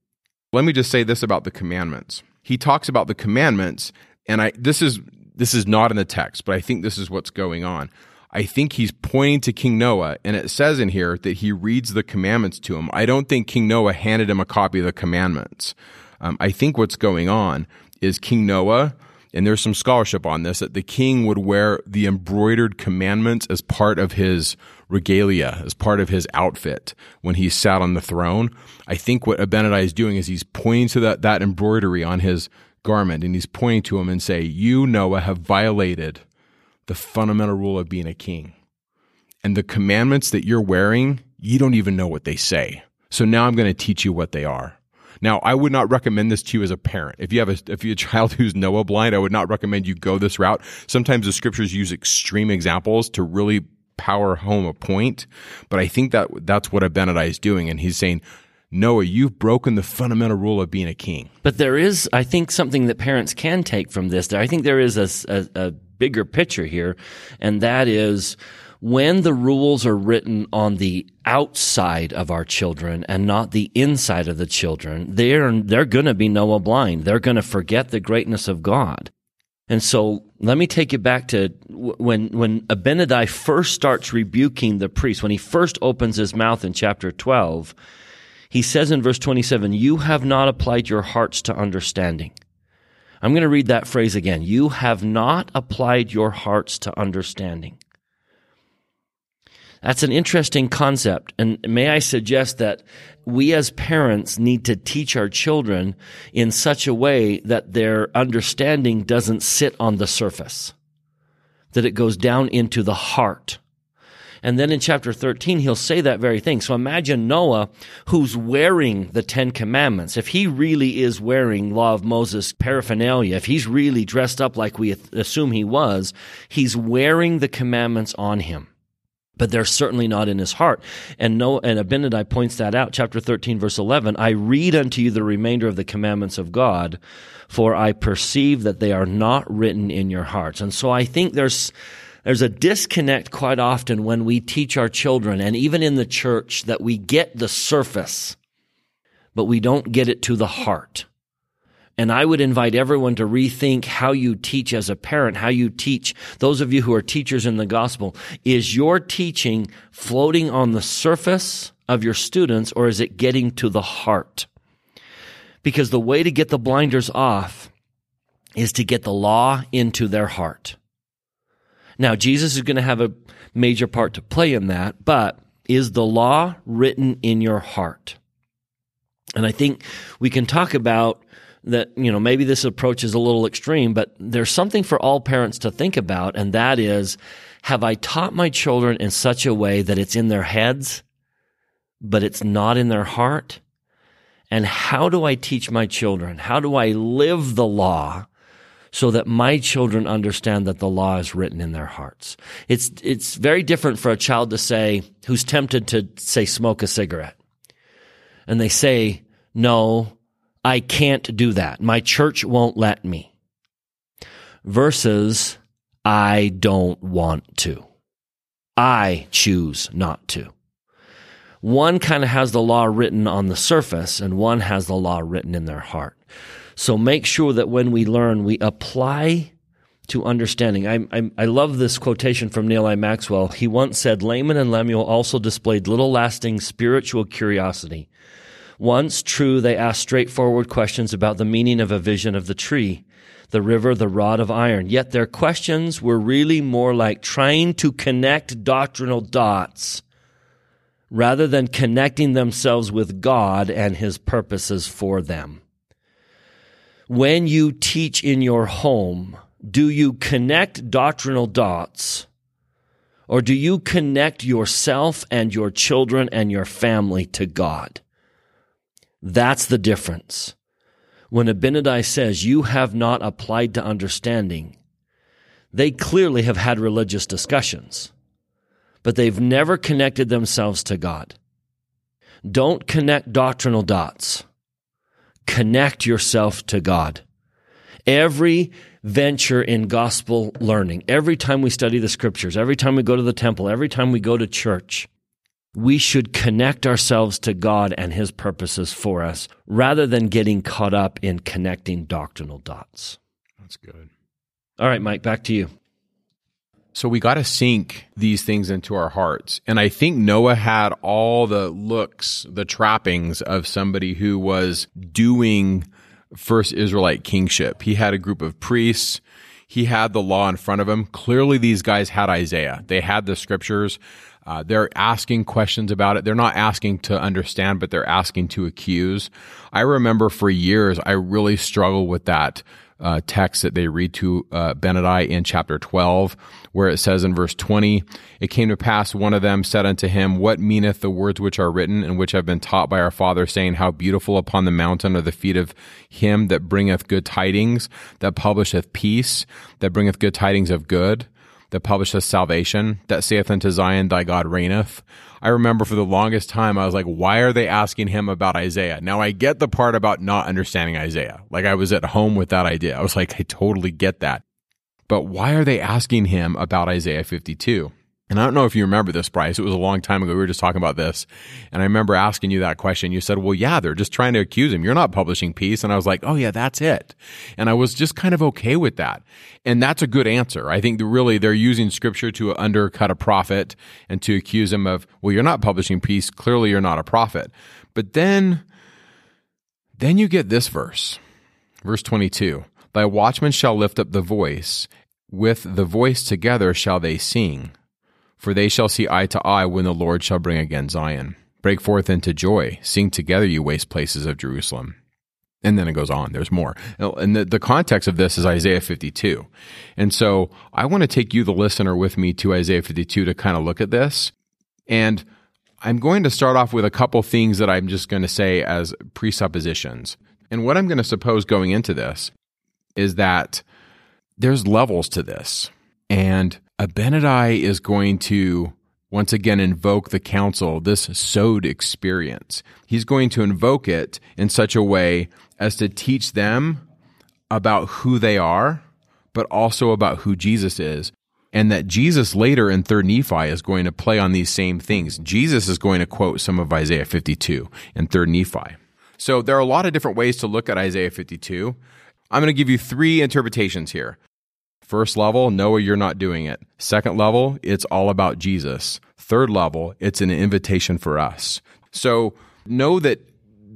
Let me just say this about the commandments he talks about the commandments, and I this is this is not in the text, but I think this is what's going on. I think he's pointing to King Noah, and it says in here that he reads the commandments to him. I don't think King Noah handed him a copy of the commandments. Um, I think what's going on is King Noah, and there's some scholarship on this, that the king would wear the embroidered commandments as part of his regalia, as part of his outfit when he sat on the throne. I think what Abinadi is doing is he's pointing to that, that embroidery on his garment and he's pointing to him and say, you, Noah, have violated the fundamental rule of being a king. And the commandments that you're wearing, you don't even know what they say. So now I'm going to teach you what they are. Now, I would not recommend this to you as a parent. If you have a if you have a child who's Noah blind, I would not recommend you go this route. Sometimes the scriptures use extreme examples to really power home a point, but I think that that's what Abinadi is doing, and he's saying, Noah, you've broken the fundamental rule of being a king. But there is, I think, something that parents can take from this. I think there is a, a, a bigger picture here, and that is when the rules are written on the outside of our children and not the inside of the children, they're, they're going to be Noah blind. They're going to forget the greatness of God. And so let me take you back to when, when Abinadi first starts rebuking the priest, when he first opens his mouth in chapter 12, he says in verse 27, You have not applied your hearts to understanding. I'm going to read that phrase again. You have not applied your hearts to understanding. That's an interesting concept. And may I suggest that we as parents need to teach our children in such a way that their understanding doesn't sit on the surface, that it goes down into the heart. And then in chapter 13, he'll say that very thing. So imagine Noah who's wearing the Ten Commandments. If he really is wearing Law of Moses paraphernalia, if he's really dressed up like we assume he was, he's wearing the commandments on him but they're certainly not in his heart. And no, and Abinadi points that out, chapter 13, verse 11. I read unto you the remainder of the commandments of God, for I perceive that they are not written in your hearts. And so I think there's, there's a disconnect quite often when we teach our children and even in the church that we get the surface, but we don't get it to the heart. And I would invite everyone to rethink how you teach as a parent, how you teach those of you who are teachers in the gospel. Is your teaching floating on the surface of your students or is it getting to the heart? Because the way to get the blinders off is to get the law into their heart. Now, Jesus is going to have a major part to play in that, but is the law written in your heart? And I think we can talk about that, you know, maybe this approach is a little extreme, but there's something for all parents to think about, and that is, have I taught my children in such a way that it's in their heads, but it's not in their heart? And how do I teach my children? How do I live the law so that my children understand that the law is written in their hearts? It's, it's very different for a child to say, who's tempted to say, smoke a cigarette. And they say, no, I can't do that. My church won't let me. Versus, I don't want to. I choose not to. One kind of has the law written on the surface and one has the law written in their heart. So make sure that when we learn, we apply to understanding. I, I, I, love this quotation from Neal A. Maxwell. He once said, Laman and Lemuel also displayed little lasting spiritual curiosity once, true, they asked straightforward questions about the meaning of a vision of the tree, the river, the rod of iron. Yet their questions were really more like trying to connect doctrinal dots rather than connecting themselves with God and his purposes for them. When you teach in your home, do you connect doctrinal dots? Or do you connect yourself and your children and your family to God? That's the difference. When Abinadi says, You have not applied to understanding, they clearly have had religious discussions, but they've never connected themselves to God. Don't connect doctrinal dots. Connect yourself to God. Every venture in gospel learning, every time we study the scriptures, every time we go to the temple, every time we go to church, we should connect ourselves to God and His purposes for us rather than getting caught up in connecting doctrinal dots. That's good. All right, Mike, back to you. So we got to sink these things into our hearts. And I think Noah had all the looks, the trappings of somebody who was doing first Israelite kingship. He had a group of priests. He had the law in front of him. Clearly, these guys had Isaiah. They had the scriptures. Uh, they're asking questions about it. They're not asking to understand, but they're asking to accuse. I remember for years, I really struggled with that uh, text that they read to uh, Benadi in chapter 12, where it says in verse 20, It came to pass, one of them said unto him, What meaneth the words which are written and which have been taught by our father, saying, How beautiful upon the mountain are the feet of him that bringeth good tidings, that publisheth peace, that bringeth good tidings of good that publisheth salvation, that saith unto Zion, Thy God reigneth. I remember for the longest time, I was like, why are they asking him about Isaiah? Now I get the part about not understanding Isaiah. Like I was at home with that idea. I was like, I totally get that. But why are they asking him about Isaiah 52? And I don't know if you remember this, Bryce. It was a long time ago. We were just talking about this. And I remember asking you that question. You said, well, yeah, they're just trying to accuse him. You're not publishing peace. And I was like, oh, yeah, that's it. And I was just kind of okay with that. And that's a good answer. I think really they're using scripture to undercut a prophet and to accuse him of, well, you're not publishing peace. Clearly, you're not a prophet. But then, then you get this verse, verse 22. Thy watchmen shall lift up the voice. With the voice together shall they sing for they shall see eye to eye when the Lord shall bring again Zion. Break forth into joy. Sing together, you waste places of Jerusalem. And then it goes on. There's more. And the, the context of this is Isaiah 52. And so I want to take you, the listener, with me to Isaiah 52 to kind of look at this. And I'm going to start off with a couple things that I'm just going to say as presuppositions. And what I'm going to suppose going into this is that there's levels to this. And Abinadi is going to once again invoke the council, this sod experience. He's going to invoke it in such a way as to teach them about who they are, but also about who Jesus is. And that Jesus later in 3rd Nephi is going to play on these same things. Jesus is going to quote some of Isaiah 52 in 3rd Nephi. So there are a lot of different ways to look at Isaiah 52. I'm going to give you three interpretations here. First level, Noah, you're not doing it. Second level, it's all about Jesus. Third level, it's an invitation for us. So know that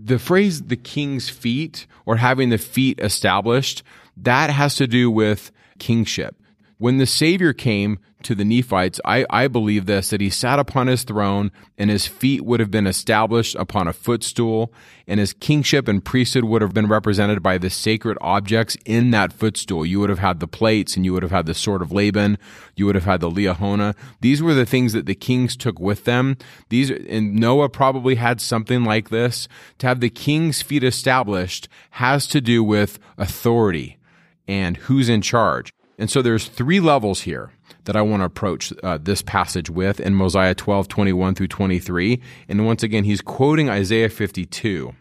the phrase the king's feet or having the feet established, that has to do with kingship. When the Savior came to the Nephites, I, I believe this that he sat upon his throne and his feet would have been established upon a footstool, and his kingship and priesthood would have been represented by the sacred objects in that footstool. You would have had the plates, and you would have had the sword of Laban, you would have had the Liahona. These were the things that the kings took with them. These and Noah probably had something like this. To have the king's feet established has to do with authority and who's in charge. And so there's three levels here that I want to approach uh, this passage with in Mosiah 12, 21 through 23. And once again, he's quoting Isaiah 52.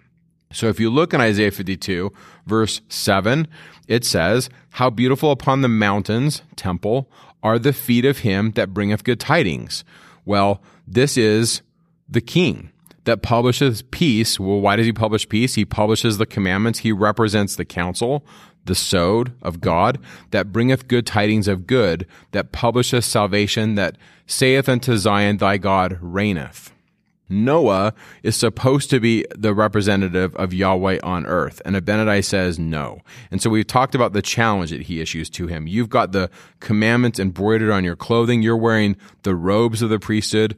So if you look in Isaiah 52, verse 7, it says, How beautiful upon the mountains, temple, are the feet of him that bringeth good tidings. Well, this is the king that publishes peace. Well, why does he publish peace? He publishes the commandments. He represents the council the sod of God, that bringeth good tidings of good, that publisheth salvation, that saith unto Zion, Thy God reigneth. Noah is supposed to be the representative of Yahweh on earth. And Abinadi says no. And so we've talked about the challenge that he issues to him. You've got the commandments embroidered on your clothing. You're wearing the robes of the priesthood,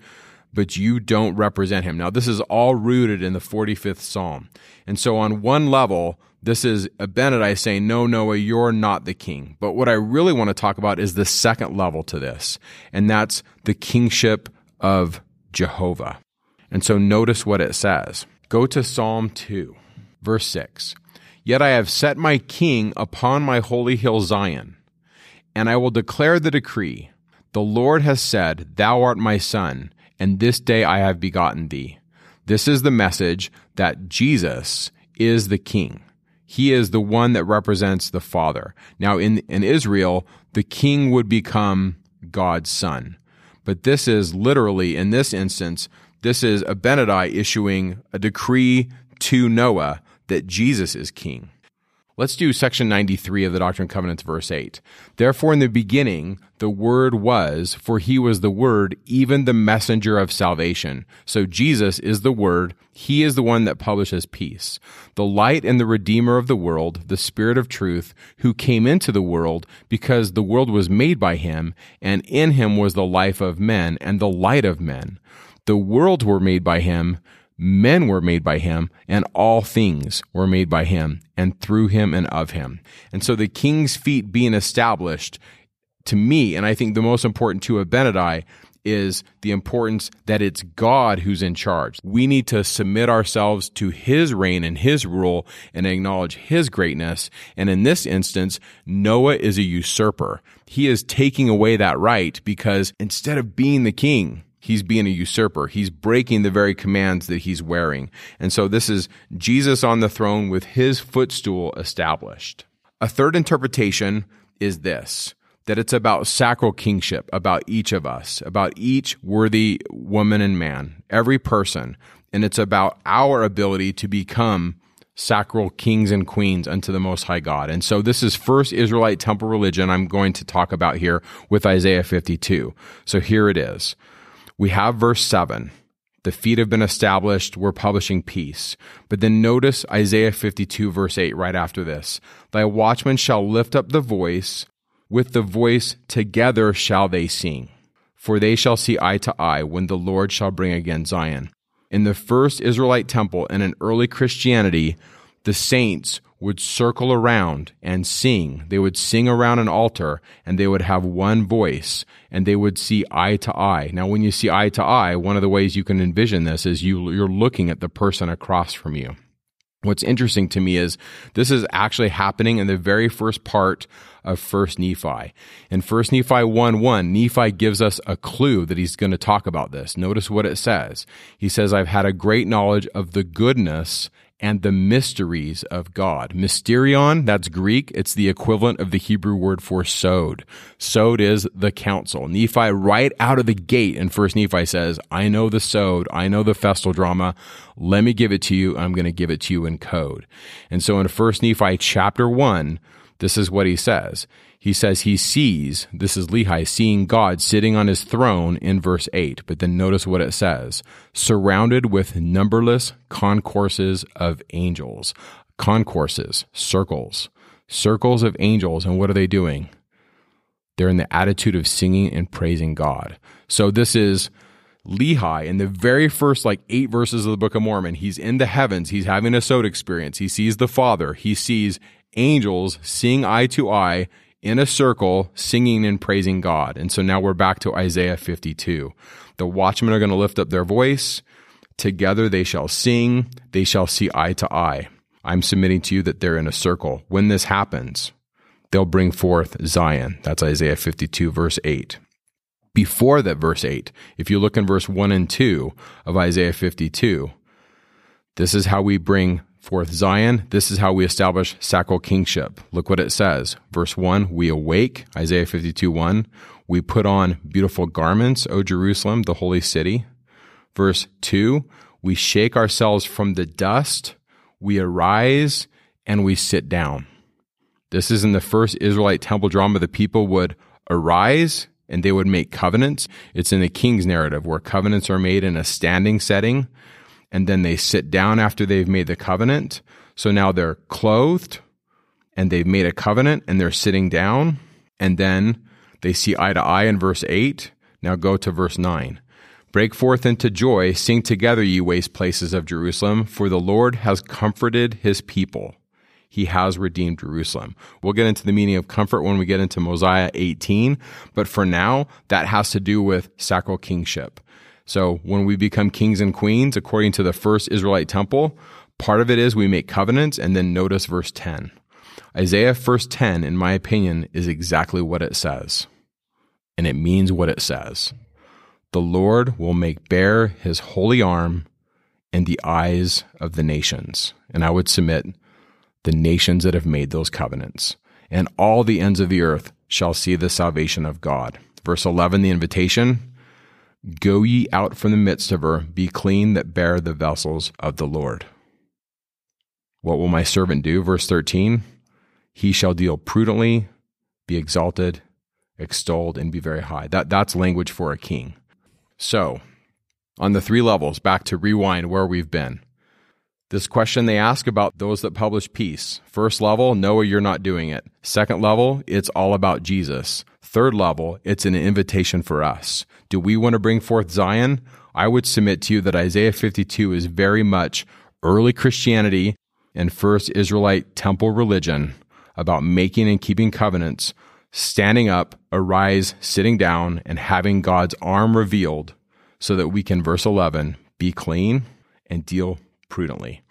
but you don't represent him. Now, this is all rooted in the 45th Psalm. And so on one level, this is Abinadi saying, No, Noah, you're not the king. But what I really want to talk about is the second level to this, and that's the kingship of Jehovah. And so notice what it says. Go to Psalm 2, verse 6. Yet I have set my king upon my holy hill Zion, and I will declare the decree. The Lord has said, Thou art my son, and this day I have begotten thee. This is the message that Jesus is the king. He is the one that represents the Father. Now, in, in Israel, the king would become God's son. But this is literally, in this instance, this is Abinadi issuing a decree to Noah that Jesus is king. Let's do section 93 of the Doctrine and Covenants, verse 8. Therefore, in the beginning, the Word was, for he was the Word, even the messenger of salvation. So Jesus is the Word. He is the one that publishes peace. The light and the Redeemer of the world, the Spirit of truth, who came into the world because the world was made by him, and in him was the life of men and the light of men. The worlds were made by him Men were made by him, and all things were made by him, and through him and of him. And so the king's feet being established to me, and I think the most important to Abinadi, is the importance that it's God who's in charge. We need to submit ourselves to his reign and his rule and acknowledge his greatness. And in this instance, Noah is a usurper. He is taking away that right because instead of being the king, he's being a usurper. He's breaking the very commands that he's wearing. And so this is Jesus on the throne with his footstool established. A third interpretation is this that it's about sacral kingship, about each of us, about each worthy woman and man, every person. And it's about our ability to become sacral kings and queens unto the Most High God. And so this is first Israelite temple religion I'm going to talk about here with Isaiah 52. So here it is we have verse 7. The feet have been established. We're publishing peace. But then notice Isaiah 52, verse 8, right after this. Thy watchmen shall lift up the voice. With the voice together shall they sing. For they shall see eye to eye when the Lord shall bring again Zion. In the first Israelite temple and in early Christianity, the saints would circle around and sing. They would sing around an altar and they would have one voice and they would see eye to eye. Now, when you see eye to eye, one of the ways you can envision this is you, you're looking at the person across from you. What's interesting to me is this is actually happening in the very first part of First Nephi. In First Nephi 1 1, Nephi gives us a clue that he's going to talk about this. Notice what it says. He says, I've had a great knowledge of the goodness and the mysteries of God. Mysterion, that's Greek. It's the equivalent of the Hebrew word for sod. Sod is the council. Nephi, right out of the gate in First Nephi says, I know the sod. I know the festal drama. Let me give it to you. I'm going to give it to you in code. And so in First Nephi chapter one, this is what he says. He says he sees, this is Lehi, seeing God sitting on his throne in verse 8. But then notice what it says surrounded with numberless concourses of angels. Concourses, circles, circles of angels. And what are they doing? They're in the attitude of singing and praising God. So this is Lehi in the very first like eight verses of the Book of Mormon. He's in the heavens. He's having a sod experience. He sees the Father. He sees angels seeing eye to eye in a circle singing and praising God. And so now we're back to Isaiah 52. The watchmen are going to lift up their voice. Together they shall sing. They shall see eye to eye. I'm submitting to you that they're in a circle. When this happens, they'll bring forth Zion. That's Isaiah 52, verse 8. Before that, verse 8, if you look in verse 1 and 2 of Isaiah 52, this is how we bring forth Zion. This is how we establish sacral kingship. Look what it says. Verse 1 We awake, Isaiah 52 1. We put on beautiful garments, O Jerusalem, the holy city. Verse 2 We shake ourselves from the dust, we arise, and we sit down. This is in the first Israelite temple drama. The people would arise and they would make covenants. It's in the king's narrative where covenants are made in a standing setting and then they sit down after they've made the covenant. So now they're clothed and they've made a covenant and they're sitting down. And then they see eye to eye in verse 8. Now go to verse 9. Break forth into joy, sing together, ye waste places of Jerusalem, for the Lord has comforted his people. He has redeemed Jerusalem. We'll get into the meaning of comfort when we get into Mosiah 18, but for now, that has to do with sacral kingship. So when we become kings and queens, according to the first Israelite temple, part of it is we make covenants and then notice verse 10. Isaiah verse 10, in my opinion, is exactly what it says. And it means what it says. The Lord will make bare his holy arm in the eyes of the nations. And I would submit the nations that have made those covenants. And all the ends of the earth shall see the salvation of God. Verse 11, the invitation Go ye out from the midst of her, be clean that bear the vessels of the Lord. What will my servant do? Verse 13 He shall deal prudently, be exalted, extolled, and be very high. That, that's language for a king. So, on the three levels, back to rewind where we've been. This question they ask about those that publish peace. First level, Noah, you're not doing it. Second level, it's all about Jesus. Third level, it's an invitation for us. Do we want to bring forth Zion? I would submit to you that Isaiah 52 is very much early Christianity and first Israelite temple religion about making and keeping covenants, standing up, arise, sitting down, and having God's arm revealed so that we can, verse 11, be clean and deal prudently.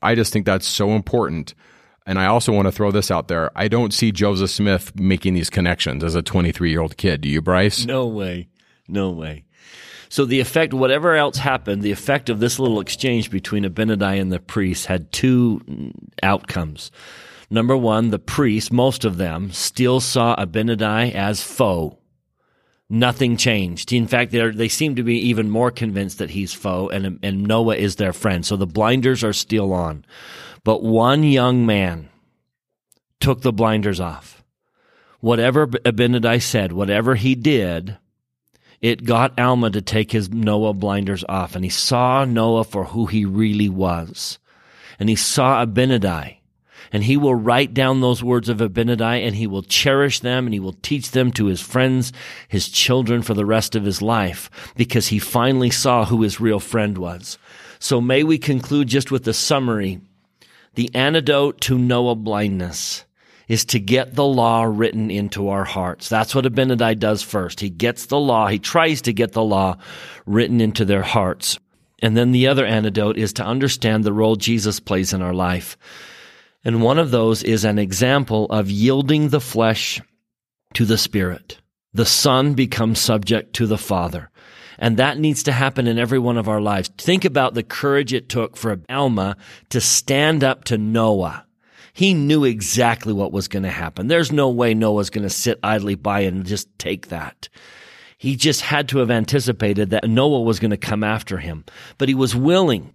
I just think that's so important. And I also want to throw this out there. I don't see Joseph Smith making these connections as a 23 year old kid. Do you, Bryce? No way. No way. So the effect, whatever else happened, the effect of this little exchange between Abinadi and the priest had two outcomes. Number one, the priests, most of them, still saw Abinadi as foe. Nothing changed. In fact, they seem to be even more convinced that he's foe and, and Noah is their friend. So the blinders are still on. But one young man took the blinders off. Whatever Abinadi said, whatever he did, it got Alma to take his Noah blinders off, and he saw Noah for who he really was. And he saw Abinadi, and he will write down those words of Abinadi, and he will cherish them, and he will teach them to his friends, his children for the rest of his life, because he finally saw who his real friend was. So may we conclude just with the summary The antidote to Noah blindness is to get the law written into our hearts. That's what Abinadi does first. He gets the law, he tries to get the law written into their hearts. And then the other antidote is to understand the role Jesus plays in our life. And one of those is an example of yielding the flesh to the Spirit. The Son becomes subject to the Father. And that needs to happen in every one of our lives. Think about the courage it took for Alma to stand up to Noah. He knew exactly what was going to happen. There's no way Noah's going to sit idly by and just take that. He just had to have anticipated that Noah was going to come after him, but he was willing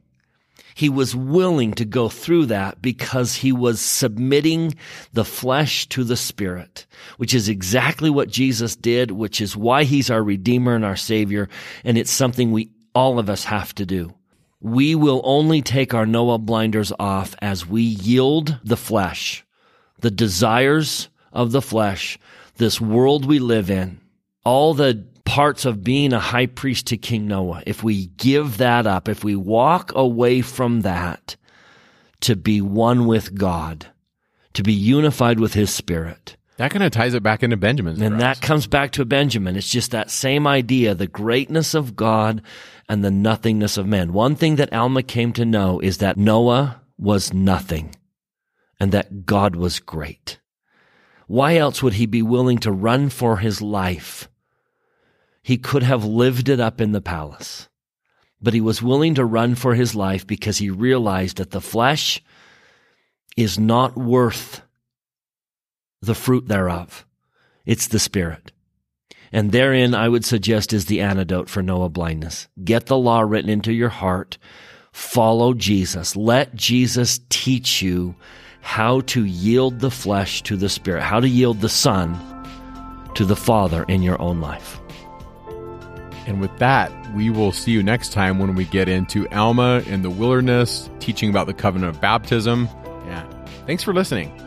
he was willing to go through that because he was submitting the flesh to the spirit, which is exactly what Jesus did, which is why he's our redeemer and our savior. And it's something we, all of us have to do. We will only take our Noah blinders off as we yield the flesh, the desires of the flesh, this world we live in, all the parts of being a high priest to King Noah, if we give that up, if we walk away from that to be one with God, to be unified with his spirit. That kind of ties it back into Benjamin's. And that comes back to Benjamin. It's just that same idea, the greatness of God and the nothingness of man. One thing that Alma came to know is that Noah was nothing and that God was great. Why else would he be willing to run for his life he could have lived it up in the palace. But he was willing to run for his life because he realized that the flesh is not worth the fruit thereof. It's the spirit. And therein, I would suggest, is the antidote for Noah blindness. Get the law written into your heart. Follow Jesus. Let Jesus teach you how to yield the flesh to the spirit, how to yield the son to the father in your own life. And with that, we will see you next time when we get into Alma in the wilderness, teaching about the covenant of baptism. Yeah. Thanks for listening.